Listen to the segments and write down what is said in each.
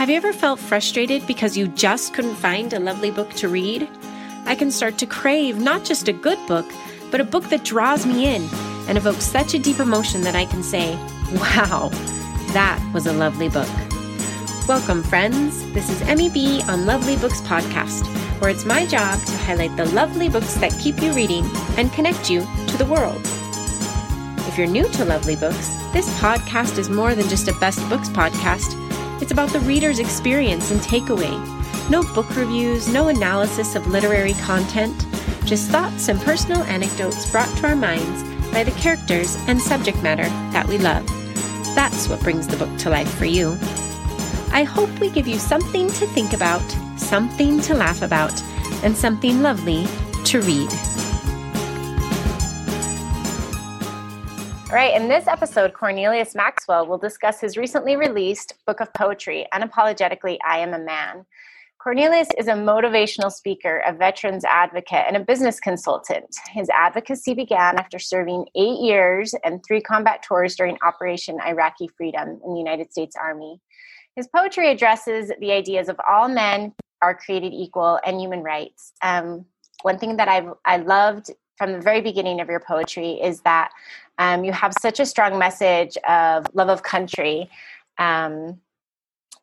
Have you ever felt frustrated because you just couldn't find a lovely book to read? I can start to crave not just a good book, but a book that draws me in and evokes such a deep emotion that I can say, wow, that was a lovely book. Welcome, friends. This is Emmy B on Lovely Books Podcast, where it's my job to highlight the lovely books that keep you reading and connect you to the world. If you're new to Lovely Books, this podcast is more than just a best books podcast. It's about the reader's experience and takeaway. No book reviews, no analysis of literary content, just thoughts and personal anecdotes brought to our minds by the characters and subject matter that we love. That's what brings the book to life for you. I hope we give you something to think about, something to laugh about, and something lovely to read. All right, in this episode, Cornelius Maxwell will discuss his recently released book of poetry, Unapologetically I Am a Man. Cornelius is a motivational speaker, a veterans advocate, and a business consultant. His advocacy began after serving eight years and three combat tours during Operation Iraqi Freedom in the United States Army. His poetry addresses the ideas of all men are created equal and human rights. Um, one thing that I've I loved from the very beginning of your poetry is that um, you have such a strong message of love of country um,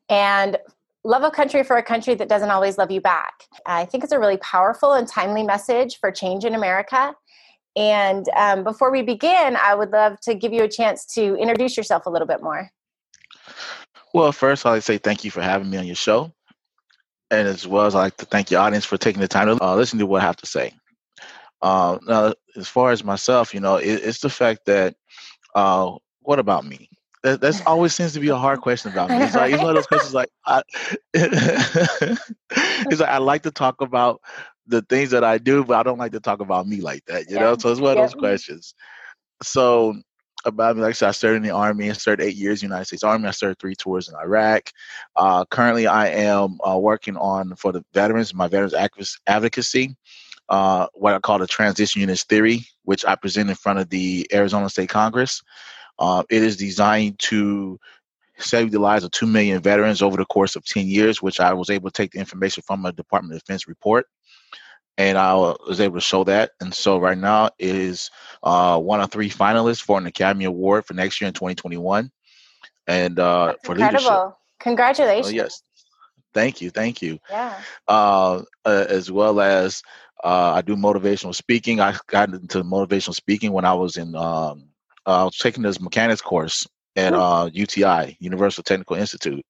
and love of country for a country that doesn't always love you back. I think it's a really powerful and timely message for change in America. And um, before we begin, I would love to give you a chance to introduce yourself a little bit more. Well, first, I'd like to say thank you for having me on your show. And as well as I'd like to thank your audience for taking the time to uh, listen to what I have to say. Uh, now, as far as myself, you know, it, it's the fact that uh, what about me? That that's always seems to be a hard question about me. It's like it's one of those questions like I, it's like I like to talk about the things that I do, but I don't like to talk about me like that. You yeah. know, so it's one of those questions. So about me, like I said, I started in the Army. I served eight years in the United States Army. I served three tours in Iraq. Uh, currently, I am uh, working on for the veterans, my veterans advocacy uh, what I call the transition units theory, which I present in front of the Arizona State Congress. Uh, it is designed to save the lives of 2 million veterans over the course of 10 years, which I was able to take the information from a Department of Defense report. And I was able to show that. And so right now is uh, one of three finalists for an Academy Award for next year in 2021. And uh, for incredible. leadership. Congratulations. Oh, yes. Thank you. Thank you. Yeah. Uh, uh as well as uh, I do motivational speaking. I got into motivational speaking when I was in um, uh, I was taking this mechanics course at uh, UTI, Universal Technical Institute,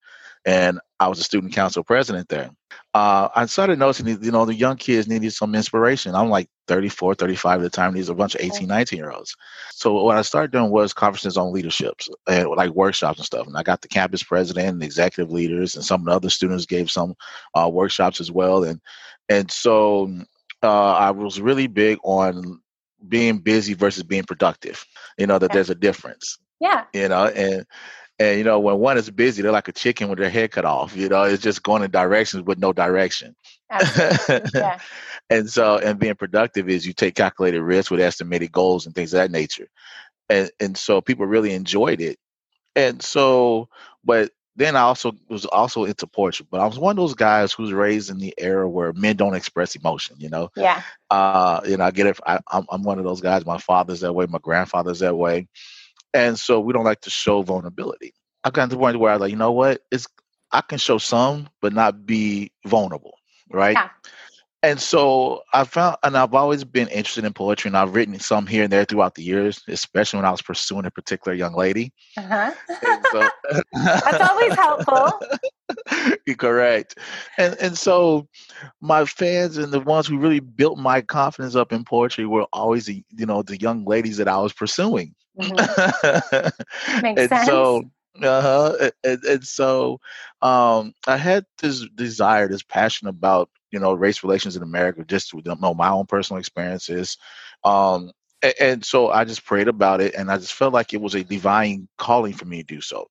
and I was a student council president there. Uh, I started noticing, you know, the young kids needed some inspiration. I'm like 34, 35 at the time. These are a bunch of 18, 19 year olds. So what I started doing was conferences on leaderships and like workshops and stuff. And I got the campus president and executive leaders, and some of the other students gave some uh, workshops as well. And and so uh, I was really big on being busy versus being productive. You know that there's a difference. Yeah. You know, and and you know when one is busy, they're like a chicken with their head cut off. You know, it's just going in directions with no direction. yeah. and so, and being productive is you take calculated risks with estimated goals and things of that nature. And and so people really enjoyed it. And so, but then I also was also into poetry, but I was one of those guys who's raised in the era where men don't express emotion. You know. Yeah. Uh, you know, I get it. I, I'm I'm one of those guys. My father's that way. My grandfather's that way, and so we don't like to show vulnerability. I got to the point where I was like, you know what? It's I can show some, but not be vulnerable, right? Yeah and so I found, and I've always been interested in poetry, and I've written some here and there throughout the years, especially when I was pursuing a particular young lady. Uh-huh. So, That's always helpful. You're correct, and and so my fans and the ones who really built my confidence up in poetry were always the you know the young ladies that I was pursuing. Mm-hmm. Makes and sense. So, uh-huh. And, and, so um, I had this desire, this passion about you know race relations in America, just to know my own personal experiences. Um, and, and so I just prayed about it, and I just felt like it was a divine calling for me to do so.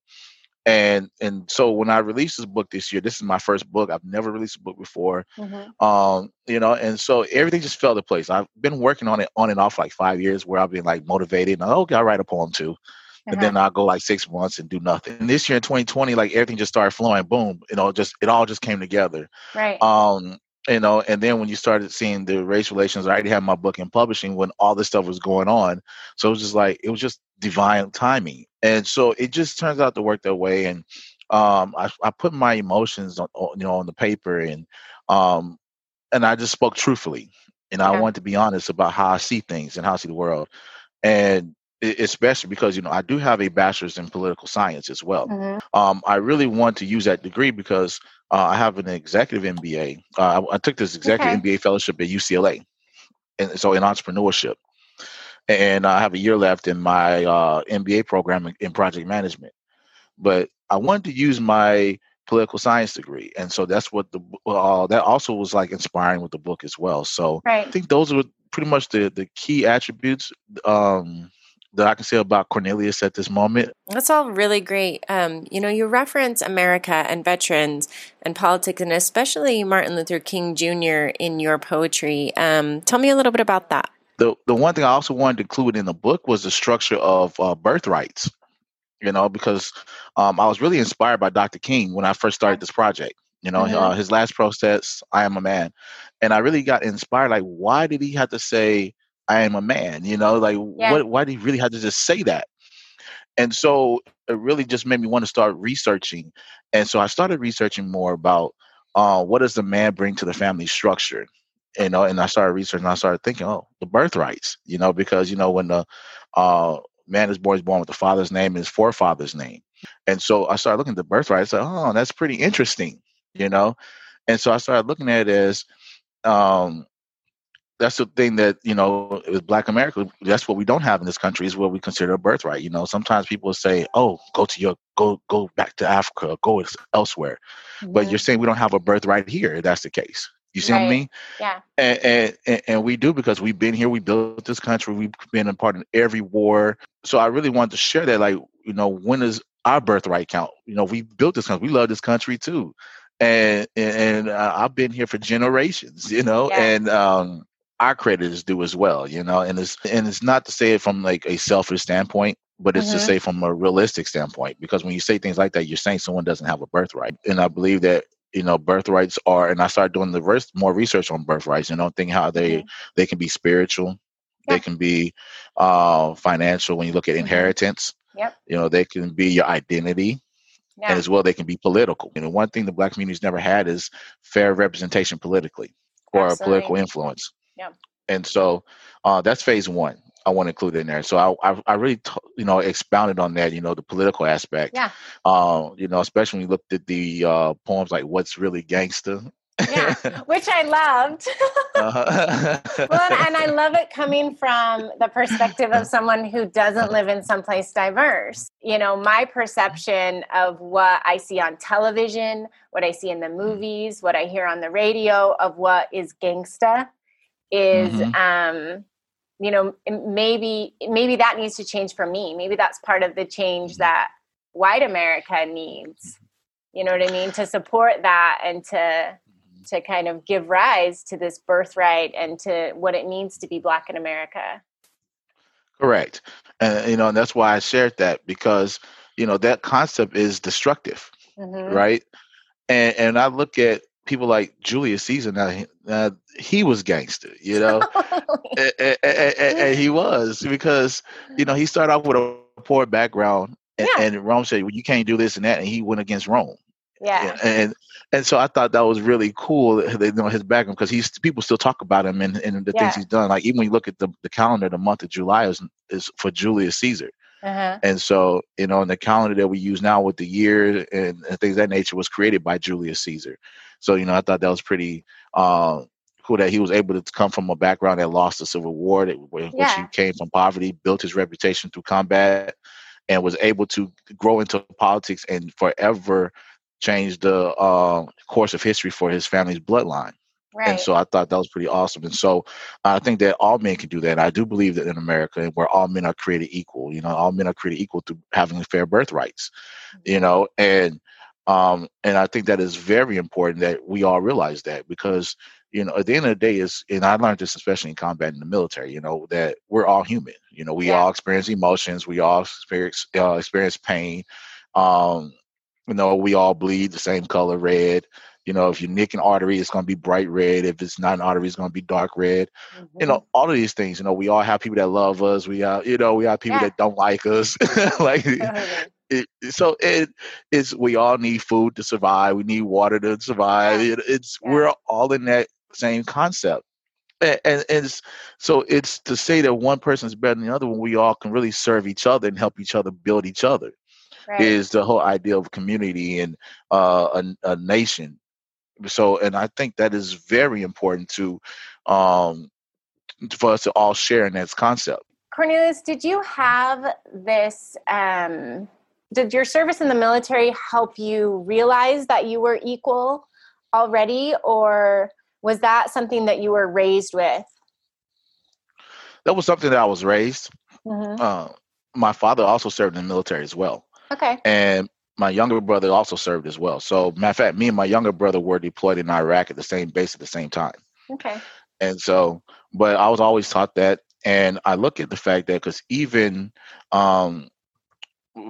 And and so when I released this book this year, this is my first book. I've never released a book before. Mm-hmm. Um, you know, and so everything just fell to place. I've been working on it on and off like five years, where I've been like motivated. And okay, I'll write a poem too and then I'll go like six months and do nothing. And this year in 2020, like everything just started flowing. Boom, you know, just it all just came together. Right. Um, you know, and then when you started seeing the race relations, I already had my book in publishing when all this stuff was going on. So it was just like it was just divine timing, and so it just turns out to work that way. And um, I, I put my emotions on, you know, on the paper, and um, and I just spoke truthfully, and I wanted to be honest about how I see things and how I see the world, and especially because you know I do have a bachelor's in political science as well. Mm-hmm. Um, I really want to use that degree because uh, I have an executive MBA. Uh, I, I, took this executive okay. MBA fellowship at UCLA, and so in entrepreneurship, and I have a year left in my uh, MBA program in, in project management. But I wanted to use my political science degree, and so that's what the uh, that also was like inspiring with the book as well. So right. I think those are pretty much the the key attributes. Um, that I can say about Cornelius at this moment. That's all really great. Um, you know, you reference America and veterans and politics, and especially Martin Luther King Jr. in your poetry. Um, tell me a little bit about that. The the one thing I also wanted to include in the book was the structure of uh, birthrights. You know, because um, I was really inspired by Dr. King when I first started this project. You know, mm-hmm. uh, his last protest, "I am a man," and I really got inspired. Like, why did he have to say? I am a man, you know, like yeah. what why do you really have to just say that? And so it really just made me want to start researching. And so I started researching more about uh, what does the man bring to the family structure? You know, and I started researching. I started thinking, oh, the birthrights. You know, because you know when the uh, man is born, is born with the father's name and his forefather's name. And so I started looking at the birthright. I said, oh, that's pretty interesting. You know, and so I started looking at it as um, that's the thing that you know with black america that's what we don't have in this country is what we consider a birthright you know sometimes people say oh go to your go go back to africa go elsewhere mm-hmm. but you're saying we don't have a birthright here that's the case you see right. what I mean? Yeah. And, and and we do because we've been here, we built this country, we've been a part of every war. So I really wanted to share that, like, you know, when does our birthright count? You know, we built this country, we love this country too, and and, and uh, I've been here for generations, you know, yeah. and um, our creditors do as well, you know, and it's and it's not to say it from like a selfish standpoint, but it's mm-hmm. to say from a realistic standpoint. Because when you say things like that, you're saying someone doesn't have a birthright. And I believe that, you know, birthrights are and I started doing the rest more research on birthrights, you know, think how they mm-hmm. they can be spiritual, yeah. they can be uh financial when you look at mm-hmm. inheritance. Yep. You know, they can be your identity. Yeah. And as well, they can be political. You know, one thing the black community's never had is fair representation politically or Absolutely. political influence. Yeah. And so uh, that's phase one. I want to include in there. So I, I, I really, t- you know, expounded on that. You know, the political aspect. Yeah. Uh, you know, especially when you looked at the uh, poems like "What's Really Gangster." yeah, which I loved. uh-huh. well, and I love it coming from the perspective of someone who doesn't live in someplace diverse. You know, my perception of what I see on television, what I see in the movies, what I hear on the radio of what is gangsta is mm-hmm. um you know maybe maybe that needs to change for me maybe that's part of the change mm-hmm. that white america needs you know what i mean to support that and to mm-hmm. to kind of give rise to this birthright and to what it means to be black in america correct and you know and that's why i shared that because you know that concept is destructive mm-hmm. right and and i look at people like Julius Caesar. Now, now he was gangster, you know, and, and, and, and, he was because you know he started off with a poor background, and, yeah. and Rome said, "Well, you can't do this and that," and he went against Rome. Yeah, and and so I thought that was really cool. You know his background because he's people still talk about him and, and the yeah. things he's done. Like even when you look at the, the calendar, the month of July is is for Julius Caesar. Uh-huh. And so, you know, in the calendar that we use now with the year and, and, things that nature was created by Julius Caesar. So, you know, I thought that was pretty uh, cool that he was able to come from a background that lost the Civil War, that, which yeah. he came from poverty, built his reputation through combat, and was able to grow into politics and forever change the uh, course of history for his family's bloodline. Right. And so I thought that was pretty awesome. And so I think that all men can do that. I do believe that in America, where all men are created equal, you know, all men are created equal to having fair birth rights, mm-hmm. you know, and um, and I think that is very important that we all realize that because you know, at the end of the day, is and I learned this especially in combat in the military. You know that we're all human. You know, we yeah. all experience emotions. We all experience uh, experience pain. Um, you know, we all bleed the same color red. You know, if you nick an artery, it's going to be bright red. If it's not an artery, it's going to be dark red. Mm-hmm. You know, all of these things. You know, we all have people that love us. We have, you know, we have people yeah. that don't like us. like, it, so it is. We all need food to survive. We need water to survive. It, it's yeah. we're all in that same concept. And, and, so it's to say that one person is better than the other when we all can really serve each other and help each other build each other right. is the whole idea of community and uh, a, a, nation. So, and I think that is very important to um, for us to all share in this concept. Cornelius, did you have this? Um, did your service in the military help you realize that you were equal already, or was that something that you were raised with? That was something that I was raised. Mm-hmm. Uh, my father also served in the military as well. Okay. And my younger brother also served as well. So, matter of fact, me and my younger brother were deployed in Iraq at the same base at the same time. Okay. And so, but I was always taught that, and I look at the fact that because even um,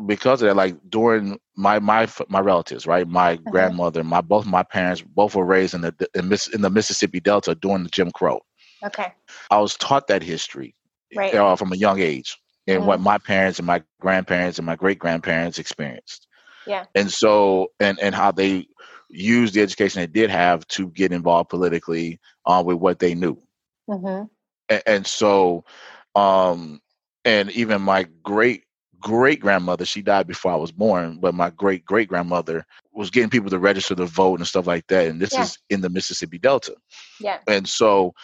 because of that, like during my my my relatives, right, my mm-hmm. grandmother, my both my parents, both were raised in the in, in the Mississippi Delta during the Jim Crow. Okay. I was taught that history right. uh, from a young age and mm-hmm. what my parents and my grandparents and my great grandparents experienced. Yeah. And so and and how they used the education they did have to get involved politically uh, with what they knew. Mm-hmm. And, and so um and even my great great grandmother, she died before I was born, but my great great grandmother was getting people to register to vote and stuff like that. And this yeah. is in the Mississippi Delta. Yeah. And so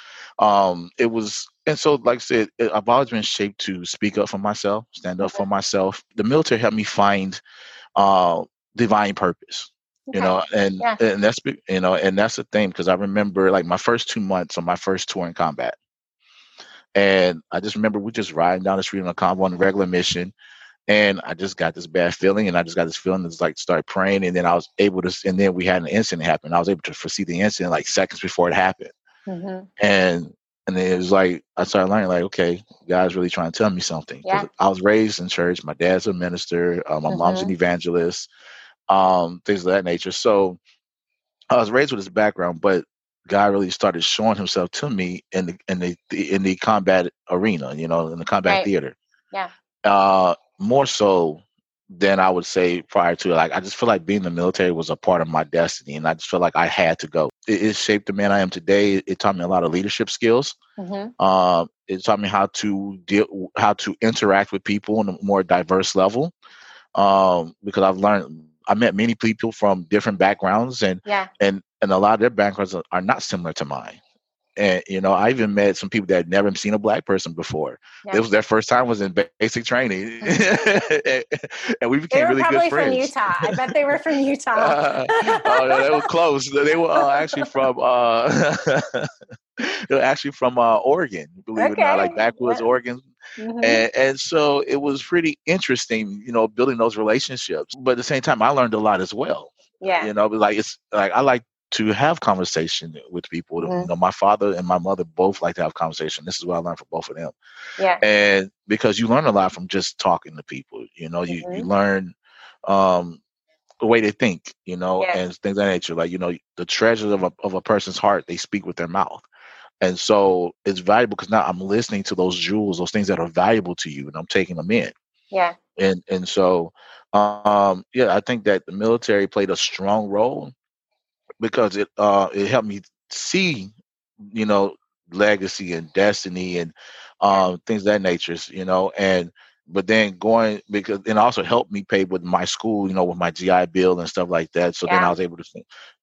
um, it was, and so like I said, I've always been shaped to speak up for myself, stand up for myself. The military helped me find uh, divine purpose. Okay. You know, and yeah. and that's you know, and that's the thing because I remember like my first two months on my first tour in combat, and I just remember we just riding down the street on a convoy on a regular mission, and I just got this bad feeling, and I just got this feeling that's like start praying, and then I was able to, and then we had an incident happen. I was able to foresee the incident like seconds before it happened, mm-hmm. and and then it was like I started learning, like, okay, God's really trying to tell me something. Yeah. I was raised in church. My dad's a minister. Uh, my mm-hmm. mom's an mm-hmm. evangelist. Um, things of that nature. So I was raised with this background, but God really started showing Himself to me in the in the, in the combat arena. You know, in the combat right. theater. Yeah. Uh, more so than I would say prior to like I just feel like being in the military was a part of my destiny and I just feel like I had to go. It, it shaped the man I am today. It taught me a lot of leadership skills. Mm-hmm. Um, it taught me how to deal how to interact with people on a more diverse level. Um, because I've learned I met many people from different backgrounds and yeah. and and a lot of their backgrounds are not similar to mine and you know, I even met some people that had never seen a black person before. Yeah. It was their first time was in basic training, and we became really good friends. Probably from Utah, I bet they were from Utah. uh, uh, they were close. They were uh, actually from. Uh, they were actually from uh, Oregon, believe okay. it or not, like backwoods yeah. Oregon. Mm-hmm. And, and so it was pretty interesting, you know, building those relationships. But at the same time, I learned a lot as well. Yeah. You know, like it's like I like to have conversation with people. Mm-hmm. You know, my father and my mother both like to have conversation. This is what I learned from both of them. Yeah. And because you learn a lot from just talking to people, you know, you, mm-hmm. you learn um the way they think, you know, yeah. and things of that nature. Like, you know, the treasures of a of a person's heart, they speak with their mouth. And so it's valuable because now I'm listening to those jewels, those things that are valuable to you, and I'm taking them in. Yeah. And and so um yeah, I think that the military played a strong role because it uh it helped me see you know legacy and destiny and um things that nature you know and but then going because and also helped me pay with my school you know with my gi bill and stuff like that so yeah. then i was able to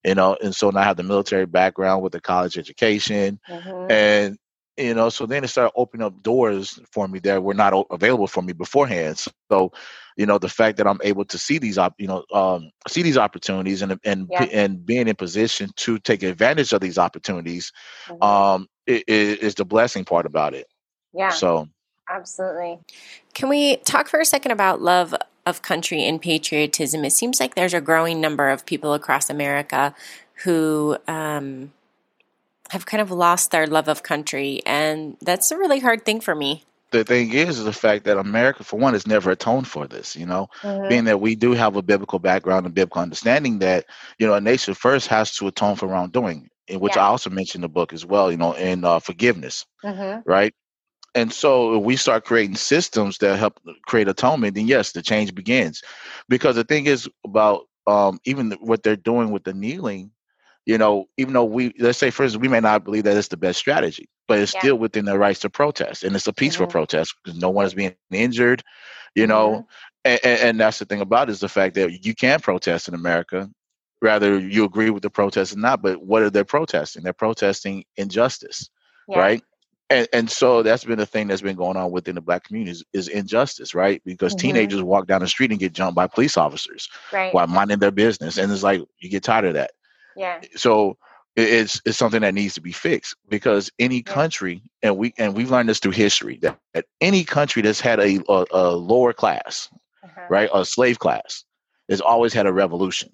you know and so now i have the military background with the college education mm-hmm. and you know so then it started opening up doors for me that were not available for me beforehand. So you know the fact that i'm able to see these op- you know um, see these opportunities and and yeah. and being in position to take advantage of these opportunities mm-hmm. um it, it is the blessing part about it. Yeah. So absolutely. Can we talk for a second about love of country and patriotism? It seems like there's a growing number of people across america who um have kind of lost their love of country. And that's a really hard thing for me the thing is, is the fact that America, for one, has never atoned for this. You know, mm-hmm. being that we do have a biblical background and biblical understanding that you know a nation first has to atone for wrongdoing, in which yeah. I also mentioned the book as well. You know, in uh, forgiveness, mm-hmm. right? And so, if we start creating systems that help create atonement, then yes, the change begins. Because the thing is about um, even what they're doing with the kneeling you know, even though we let's say for instance, we may not believe that it's the best strategy, but it's yeah. still within their rights to protest, and it's a peaceful mm-hmm. protest because no one is being injured, you know. Mm-hmm. And, and, that's the thing about it is the fact that you can protest in America, rather you agree with the protest or not. But what are they protesting? They're protesting injustice, yeah. right? And, and so that's been the thing that's been going on within the black communities is, is injustice, right? Because mm-hmm. teenagers walk down the street and get jumped by police officers right. while minding their business, and it's like you get tired of that. Yeah. So it's it's something that needs to be fixed because any country and we and we've learned this through history that, that any country that's had a a, a lower class, uh-huh. right, a slave class, has always had a revolution,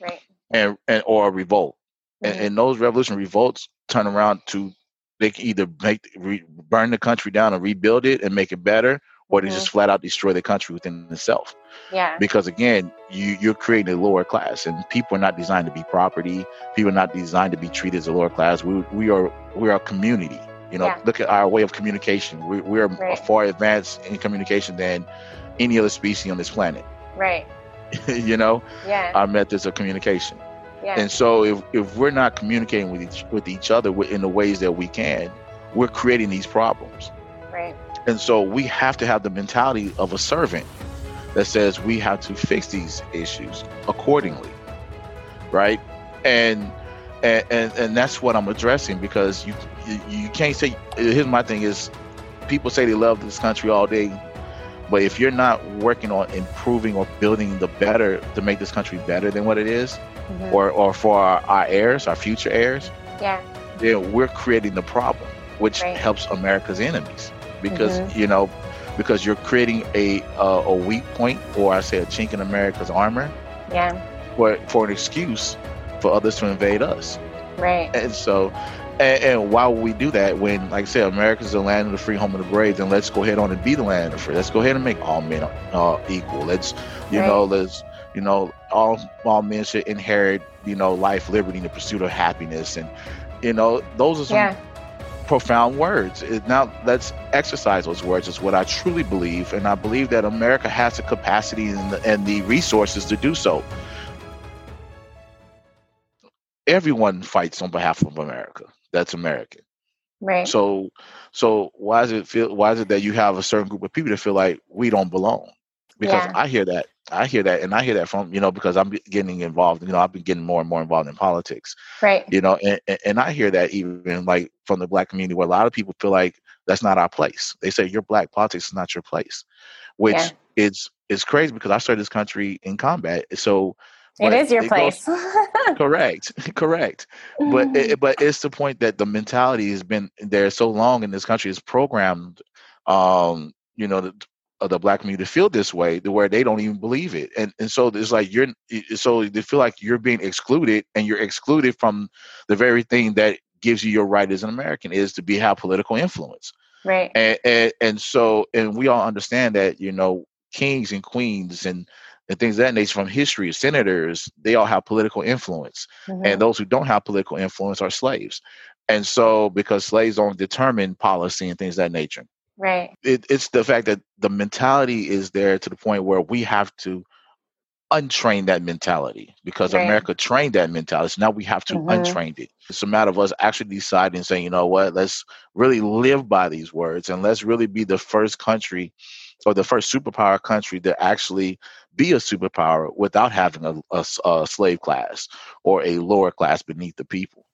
right, and and or a revolt, mm-hmm. and, and those revolution revolts turn around to they can either make re, burn the country down and rebuild it and make it better, or mm-hmm. they just flat out destroy the country within itself. Yeah. Because again, you you're creating a lower class, and people are not designed to be property. People are not designed to be treated as a lower class. We we are we are a community. You know, yeah. look at our way of communication. We, we're right. far advanced in communication than any other species on this planet. Right. you know. Yeah. Our methods of communication. Yeah. And so if if we're not communicating with each with each other in the ways that we can, we're creating these problems. And so we have to have the mentality of a servant that says we have to fix these issues accordingly. Right? And and and, and that's what I'm addressing because you, you you can't say here's my thing is people say they love this country all day but if you're not working on improving or building the better to make this country better than what it is, mm-hmm. or or for our, our, heirs, our future heirs, yeah, then we're creating the problem, which right. helps America's enemies because mm-hmm. you know because you're creating a uh, a weak point or I say a chink in America's armor. Yeah. For for an excuse for others to invade us. Right. And so. And, and why would we do that when, like I said, America's the land of the free, home of the brave? Then let's go ahead on and be the land of the free. Let's go ahead and make all men uh, equal. Let's, you right. know, let's, you know, all all men should inherit, you know, life, liberty, and the pursuit of happiness, and you know, those are some yeah profound words. It, now let's exercise those words. Is what I truly believe, and I believe that America has the capacity and the, and the resources to do so. Everyone fights on behalf of America. That's American. Right. So, so why is it feel? Why is it that you have a certain group of people that feel like we don't belong? Because yeah. I hear that I hear that, and I hear that from you know because I'm getting involved. You know, I've been getting more and more involved in politics. Right. You know, and and I hear that even like from the black community, where a lot of people feel like that's not our place. They say your black politics is not your place, which yeah. is is crazy because I started this country in combat. So it is your it place. Goes, correct, correct. But it, but it's the point that the mentality has been there so long in this country is programmed. Um, you know, of the black community feel this way to where they don't even believe it. And and so it's like you're so they feel like you're being excluded and you're excluded from the very thing that gives you your right as an american is to be have political influence. Right. And, and and so and we all understand that you know kings and queens and and things that nature from history senators they all have political influence. Mm-hmm. and those who don't have political influence are slaves. And so because slaves don't determine policy and things that nature Right. It, it's the fact that the mentality is there to the point where we have to untrain that mentality because right. America trained that mentality. So now we have to mm-hmm. untrain it. It's a matter of us actually deciding, and saying, you know what, let's really live by these words and let's really be the first country or the first superpower country to actually be a superpower without having a, a, a slave class or a lower class beneath the people.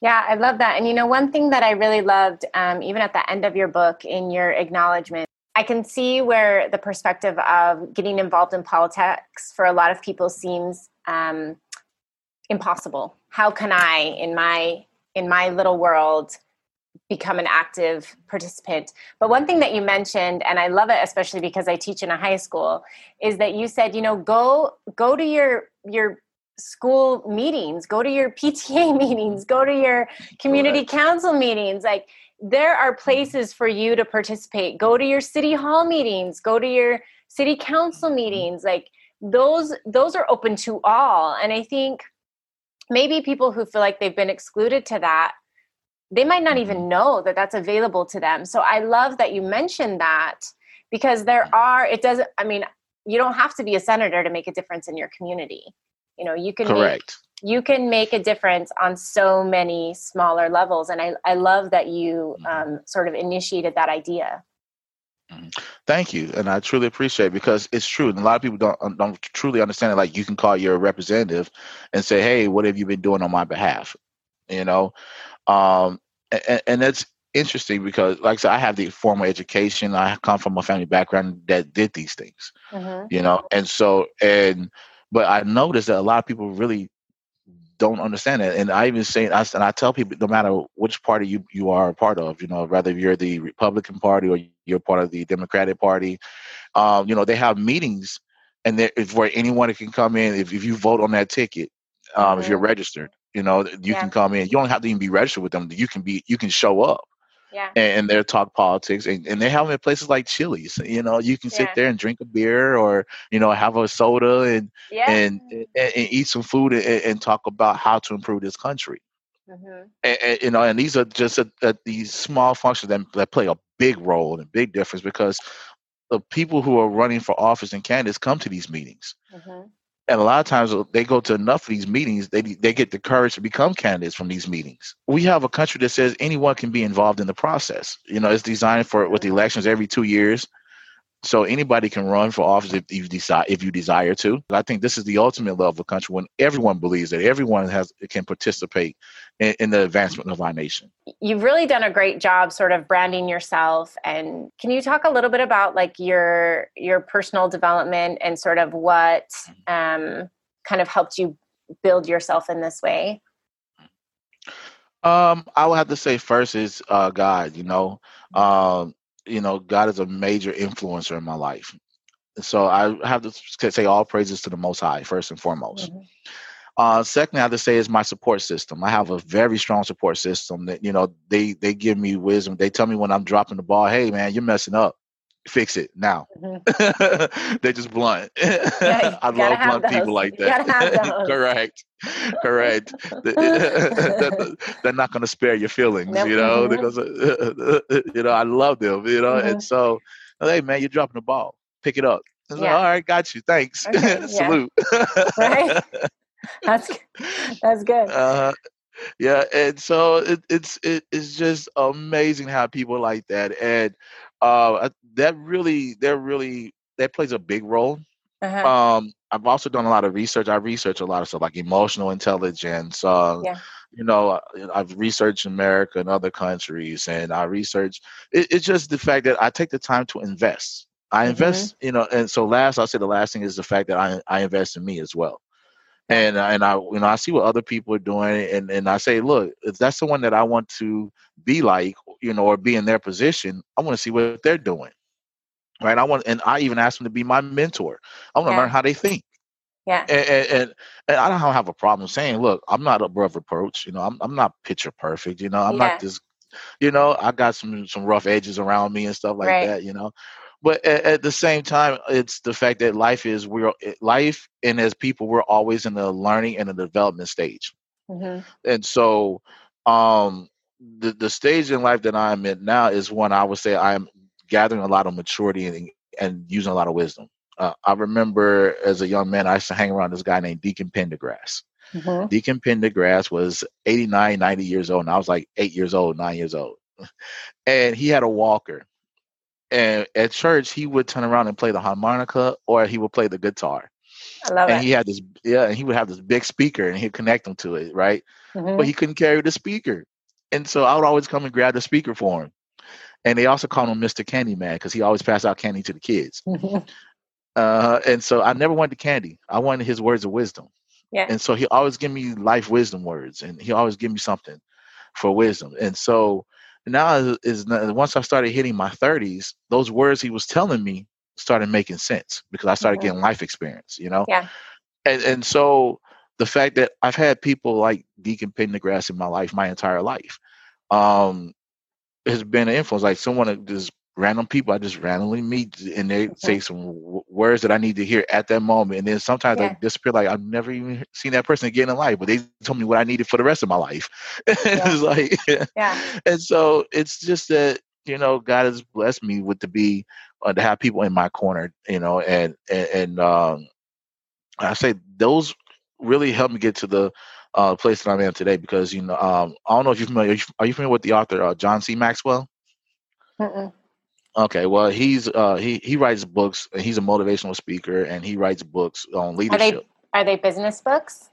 Yeah, I love that. And you know, one thing that I really loved, um, even at the end of your book, in your acknowledgement, I can see where the perspective of getting involved in politics for a lot of people seems um, impossible. How can I, in my in my little world, become an active participant? But one thing that you mentioned, and I love it, especially because I teach in a high school, is that you said, you know, go go to your your school meetings, go to your PTA meetings, go to your community Correct. council meetings. Like there are mm-hmm. places for you to participate. Go to your city hall meetings, go to your city council mm-hmm. meetings. Like those those are open to all. And I think maybe people who feel like they've been excluded to that they might not even mm-hmm. know that that's available to them. So I love that you mentioned that because there are it doesn't I mean you don't have to be a senator to make a difference in your community you know you can correct make, you can make a difference on so many smaller levels and i, I love that you mm-hmm. um, sort of initiated that idea mm-hmm. Thank you, and I truly appreciate it because it's true. And a lot of people don't don't truly understand it. Like you can call your representative and say, "Hey, what have you been doing on my behalf?" You know, um, and, and that's interesting because, like I said, I have the formal education. I come from a family background that did these things. Mm-hmm. You know, and so and but I noticed that a lot of people really don't understand it. And I even say, I, and I tell people, no matter which party you, you are a part of, you know, whether you're the Republican Party or you're part of the Democratic Party, um, you know, they have meetings and there, where anyone can come in. If, if you vote on that ticket, um, mm-hmm. if you're mm-hmm. registered, you know, you yeah. can come in. You don't have to even be registered with them. You can be, you can show up yeah. and, they're talk politics and, and they have them in places like Chili's. You know, you can sit yeah. there and drink a beer or, you know, have a soda and yeah. and, and, and, eat some food and, and, talk about how to improve this country. Mm-hmm. And, you know, and these are just a, a, these small functions that, that play a big role and a big difference because the people who are running for office and candidates come to these meetings. Mm-hmm and a lot of times they go to enough of these meetings they they get the courage to become candidates from these meetings. We have a country that says anyone can be involved in the process. You know it's designed for with elections every two years so anybody can run for office if you decide if you desire to. I think this is the ultimate level of country when everyone believes that everyone has can participate in, in, the advancement of our nation. You've really done a great job sort of branding yourself and can you talk a little bit about like your your personal development and sort of what um, kind of helped you build yourself in this way? Um, I would have to say first is uh, God. You know, um, you know, God is a major influencer in my life. So I have to say all praises to the Most High first and foremost. Mm-hmm. Uh, secondly, I have to say is my support system. I have a very strong support system that you know they they give me wisdom. They tell me when I'm dropping the ball, hey man, you're messing up fix it now. Mm-hmm. They're just blunt. Yeah, I love blunt those. people like that. Correct. Correct. They're not going to spare your feelings, nope. you know, mm-hmm. because, you know, I love them, you know, mm-hmm. and so, hey, man, you're dropping the ball. Pick it up. Yeah. Like, All right, got you. Thanks. Okay, Salute. right. That's that's good. Uh, yeah, and so it, it's it, it's just amazing how people like that, and uh, that really, that really, that plays a big role. Uh-huh. Um, I've also done a lot of research. I research a lot of stuff like emotional intelligence. Uh, yeah. You know, uh, I've researched America and other countries, and I research. It, it's just the fact that I take the time to invest. I mm-hmm. invest, you know, and so last I'll say the last thing is the fact that I I invest in me as well and uh, and I you know I see what other people are doing and and I say look if that's the one that I want to be like you know or be in their position I want to see what they're doing right I want and I even ask them to be my mentor I want to yeah. learn how they think yeah and, and, and I don't have a problem saying look I'm not above reproach you know I'm I'm not picture perfect you know I'm yeah. not this you know I got some some rough edges around me and stuff like right. that you know but at, at, the same time it's the fact that life is we're eh, life and as people we're always in the learning and the development stage. Mm-hmm. and so um the the stage in life that i'm in now is one i would say i'm gathering a lot of maturity and, and using a lot of wisdom. Uh, i remember as a young man i used to hang around this guy named deacon pendergrass. Mm-hmm. deacon pendergrass was 89 90 years old and i was like eight years old nine years old. And he had a walker and at church he would turn around and play the harmonica or he would play the guitar. I love and it. he had this yeah, and he would have this big speaker and he'd connect them to it, right? Mm-hmm. But he couldn't carry the speaker. And so I would always come and grab the speaker for him. And they also called him Mr. candy man because he always passed out candy to the kids. Mm-hmm. Uh, and so I never wanted the candy. I wanted his words of wisdom. Yeah. And so he always give me life wisdom words and he always give me something for wisdom. And so now is, once I started hitting my 30s, those words he was telling me started making sense because I started mm-hmm. getting life experience, you know? Yeah. And and so the fact that I've had people like Deacon Pendergrass in my life my entire life um, has been an influence. Like someone just random people I just randomly meet and they say some w- words that I need to hear at that moment. And then sometimes yeah. they disappear. Like I've never even seen that person again in life, but they told me what I needed for the rest of my life. it's like, yeah. And so it's just that, you know, God has blessed me with to be, uh, to have people in my corner, you know, and, and, and um, I say those really helped me get to the uh, place that I'm in today because, you know, um, I don't know if you're familiar, are you, are you familiar with the author, uh, John C. Maxwell? Mm-mm. Okay, well, he's uh, he he writes books. He's a motivational speaker, and he writes books on leadership. Are they are they business books?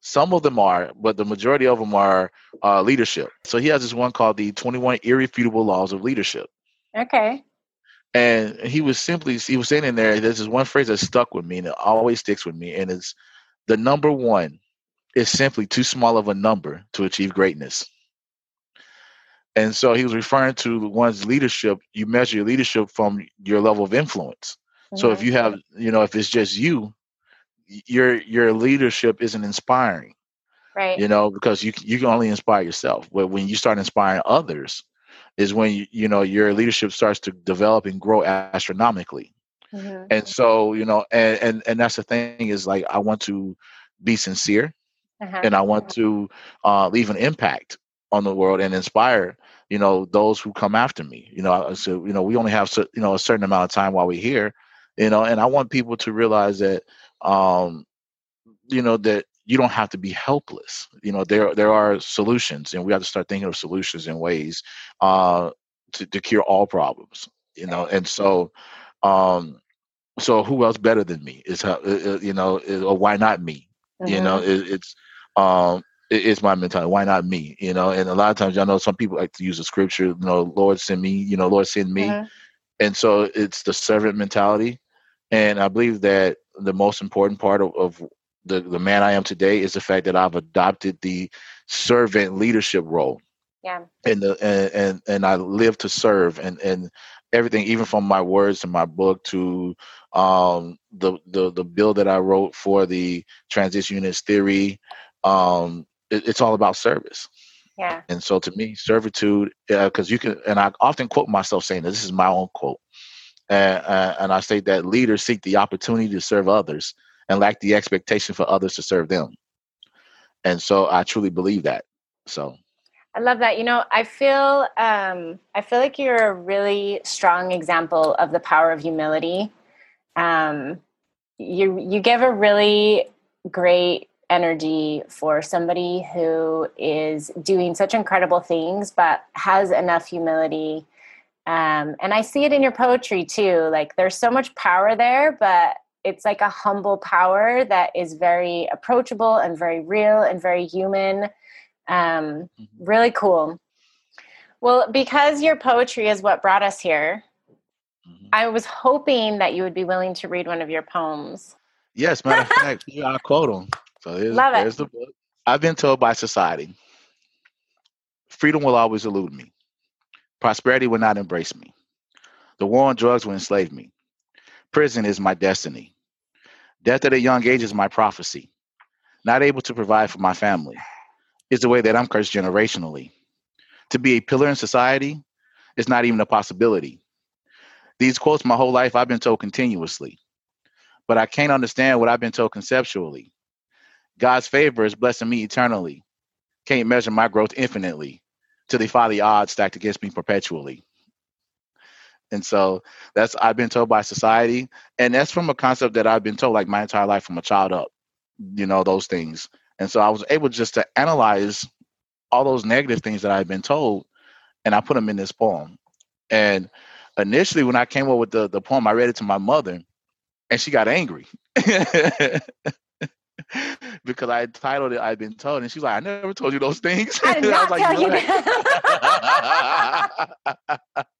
Some of them are, but the majority of them are uh, leadership. So he has this one called the Twenty One Irrefutable Laws of Leadership. Okay. And he was simply he was saying in there. There's this one phrase that stuck with me, and it always sticks with me, and it's the number one is simply too small of a number to achieve greatness. And so he was referring to one's leadership. You measure your leadership from your level of influence. Mm-hmm. So if mm-hmm. you have, you know, if it's just you, your your leadership isn't inspiring. Right. You know, because you you can only inspire yourself. But when you start inspiring others, is when you, you know your leadership starts to develop and grow astronomically. Mm-hmm. And so, you know, and, and and that's the thing is like I want to be sincere uh-huh. and I want to uh, leave an impact on the world and inspire you know those who come after me. You know so you know we only have you know a certain amount of time while we're here you know and i want people to realize that um you know that you don't have to be helpless. You know there there are solutions and we have to start thinking of solutions and ways uh to, to cure all problems you know and so um so who else better than me is how uh, uh, you know or why not me? Mm-hmm. you know it, it's um it's my mentality. Why not me? You know, and a lot of times I know some people like to use the scripture, you know, Lord send me, you know, Lord send me. Mm-hmm. And so it's the servant mentality. And I believe that the most important part of, of the, the man I am today is the fact that I've adopted the servant leadership role. Yeah. And the and, and, and I live to serve and, and everything, even from my words in my book to um the, the the bill that I wrote for the transition units theory, um, it, it's all about service. Yeah. And so to me, servitude, because uh, you can, and I often quote myself saying that this is my own quote. And, uh, and I say that leaders seek the opportunity to serve others and lack the expectation for others to serve them. And so I truly believe that. So I love that. You know, I feel um, I feel like you're a really strong example of the power of humility. Um, you you give a really great energy for somebody who is doing such incredible things but has enough humility. Um, and i see it in your poetry too like there's so much power there but it's like a humble power that is very approachable and very real and very human. Um, mm-hmm. really cool. Well because your poetry is what brought us here mm-hmm. i was hoping that you would be willing to read one of your poems. Yes matter of fact yeah, i quote them so here's, Love it. the book. I've been told by society freedom will always elude me, prosperity will not embrace me, the war on drugs will enslave me, prison is my destiny, death at a young age is my prophecy, not able to provide for my family is the way that I'm cursed generationally. To be a pillar in society is not even a possibility. These quotes my whole life I've been told continuously, but I can't understand what I've been told conceptually. God's favor is blessing me eternally. Can't measure my growth infinitely to defy the odds stacked against me perpetually. And so that's I've been told by society, and that's from a concept that I've been told like my entire life from a child up, you know, those things. And so I was able just to analyze all those negative things that I've been told, and I put them in this poem. And initially, when I came up with the, the poem, I read it to my mother, and she got angry. because I titled it "I've Been Told," and she's like, "I never told you those things." I did not I tell you that.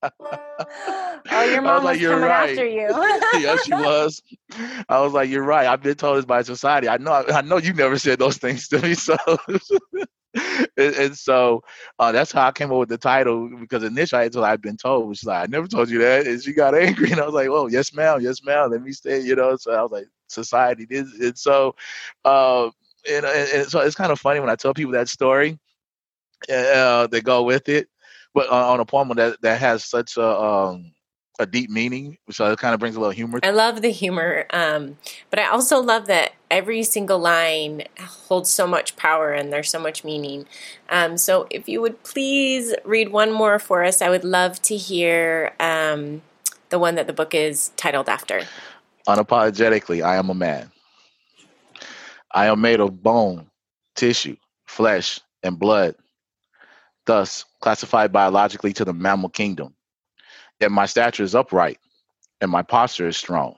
oh, your mom was, like, was coming right. after you. yes, she was. I was like, "You're right. I've been told this by society. I know. I know you never said those things to me." So. and, and, so uh, that's how I came up with the title because initially I told I've been told, she's like, I never told you that. And she got angry. And I was like, Oh, yes, ma'am, yes, ma'am. Let me stay, you know. So I was like, society. is. And so, uh, and, and so it's kind of funny when I tell people that story. Uh, they go with it, but on, on a poem that that has such a um, a deep meaning, so it kind of brings a little humor. I love the humor, um, but I also love that every single line holds so much power and there's so much meaning. Um, so, if you would please read one more for us, I would love to hear um, the one that the book is titled after. Unapologetically, I am a man. I am made of bone, tissue, flesh, and blood, thus classified biologically to the mammal kingdom. Yet my stature is upright and my posture is strong.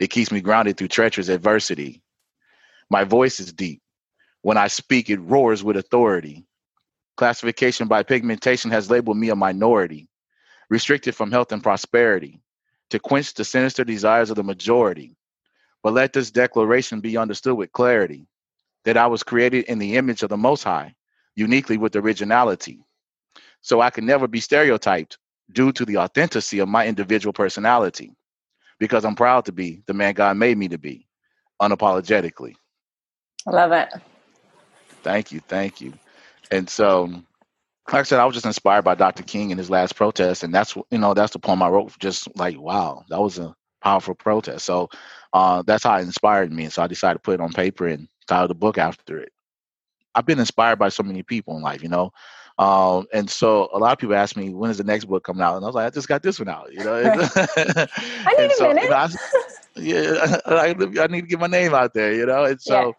It keeps me grounded through treacherous adversity. My voice is deep. When I speak, it roars with authority. Classification by pigmentation has labeled me a minority, restricted from health and prosperity, to quench the sinister desires of the majority. But let this declaration be understood with clarity that I was created in the image of the Most High, uniquely with originality. So I can never be stereotyped due to the authenticity of my individual personality because I'm proud to be the man God made me to be unapologetically. I love it. Thank you. Thank you. And so, like I said, I was just inspired by Dr. King in his last protest. And that's, you know, that's the poem I wrote. Just like, wow, that was a powerful protest. So uh, that's how it inspired me. And so I decided to put it on paper and title the book after it. I've been inspired by so many people in life, you know. Um, and so a lot of people ask me, when is the next book coming out? And I was like, I just got this one out, you know. I need so, a minute. You know, I, yeah, I, I, need to get my name out there, you know. And so.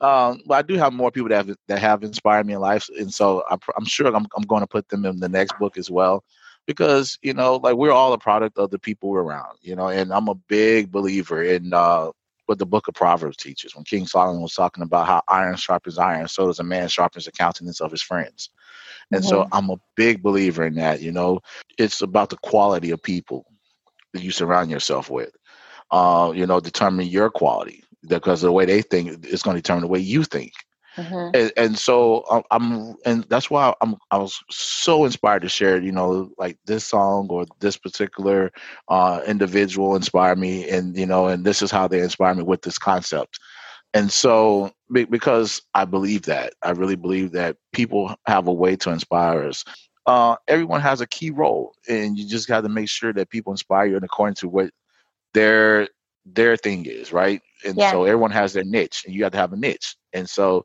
Um, but I do have more people that have, that have inspired me in life, and so I'm, I'm sure I'm, I'm going to put them in the next book as well, because you know, like we're all a product of the people we're around, you know. And I'm a big believer in uh, what the Book of Proverbs teaches. When King Solomon was talking about how iron sharpens iron, so does a man sharpens the countenance of his friends. And mm-hmm. so I'm a big believer in that. You know, it's about the quality of people that you surround yourself with. Uh, you know, determine your quality because the way they think is going to determine the way you think. Mm-hmm. And, and, so um, I'm, and that's why I'm, I was so inspired to share, you know, like this song or this particular uh, individual inspired me, and you know, and this is how they inspired me with this concept. And so, because I believe that, I really believe that people have a way to inspire us. Uh, everyone has a key role, and you just got to make sure that people inspire you in according to what their their thing is, right? And yeah. so everyone has their niche, and you have to have a niche. And so,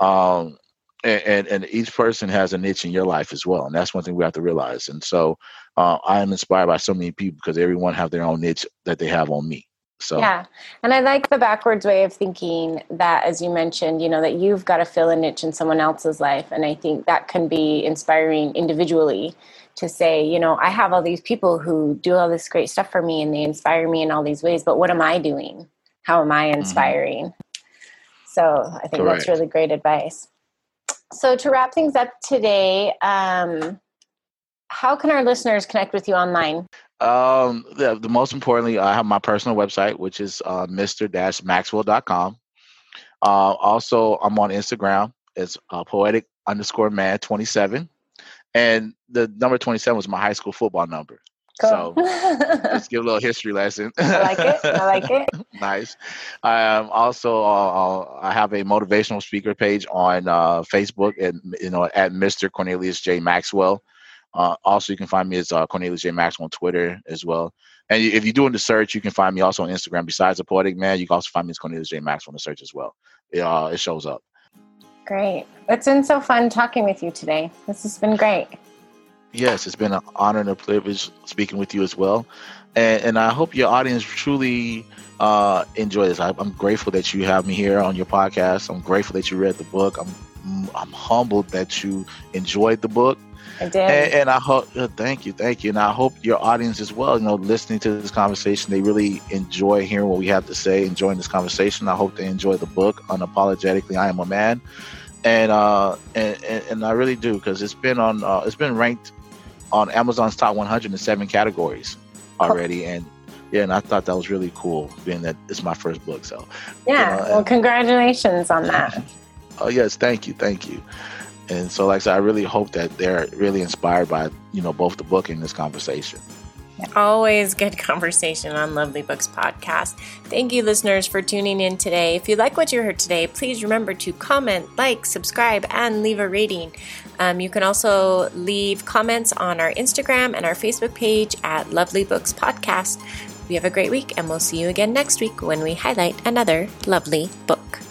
um, and, and, and each person has a niche in your life as well, and that's one thing we have to realize. And so, uh, I am inspired by so many people because everyone have their own niche that they have on me. So yeah, and I like the backwards way of thinking that, as you mentioned, you know, that you've got to fill a niche in someone else's life, and I think that can be inspiring individually to say, you know, I have all these people who do all this great stuff for me, and they inspire me in all these ways, but what am I doing? How am I mm-hmm. inspiring? Mm-hmm. So I think Correct. that's really great advice. So to wrap things up today, um, how can our listeners connect with you online? Um, the, the, most importantly, I have my personal website, which is uh, mr-maxwell.com. Uh, also, I'm on Instagram. It's uh, poetic underscore man 27. And the number 27 was my high school football number. Cool. So let's give a little history lesson. I like it. I like it. nice. Um, also, uh, I have a motivational speaker page on uh, Facebook and you know at Mr. Cornelius J Maxwell. Uh, also, you can find me as uh, Cornelius J. Maxwell on Twitter as well. And if you're doing the search, you can find me also on Instagram. Besides the Poetic Man, you can also find me as Cornelius J. Maxwell on the search as well. It, uh, it shows up. Great. It's been so fun talking with you today. This has been great. Yes, it's been an honor and a privilege speaking with you as well. And, and I hope your audience truly uh, enjoy this. I, I'm grateful that you have me here on your podcast. I'm grateful that you read the book. I'm I'm humbled that you enjoyed the book I did. And, and I hope, uh, thank you, thank you. And I hope your audience as well, you know, listening to this conversation, they really enjoy hearing what we have to say, enjoying this conversation. I hope they enjoy the book, Unapologetically, I Am a Man. And, uh, and, and I really do, because it's been on, uh, it's been ranked on Amazon's top 107 categories already. And yeah, and I thought that was really cool, being that it's my first book. So yeah, you know, uh, well, congratulations on that. Oh yes, thank you, thank you. And so, like I said, I really hope that they're really inspired by, you know, both the book and this conversation. Always good conversation on Lovely Books Podcast. Thank you, listeners, for tuning in today. If you like what you heard today, please remember to comment, like, subscribe, and leave a rating. Um, you can also leave comments on our Instagram and our Facebook page at Lovely Books Podcast. We have a great week, and we'll see you again next week when we highlight another lovely book.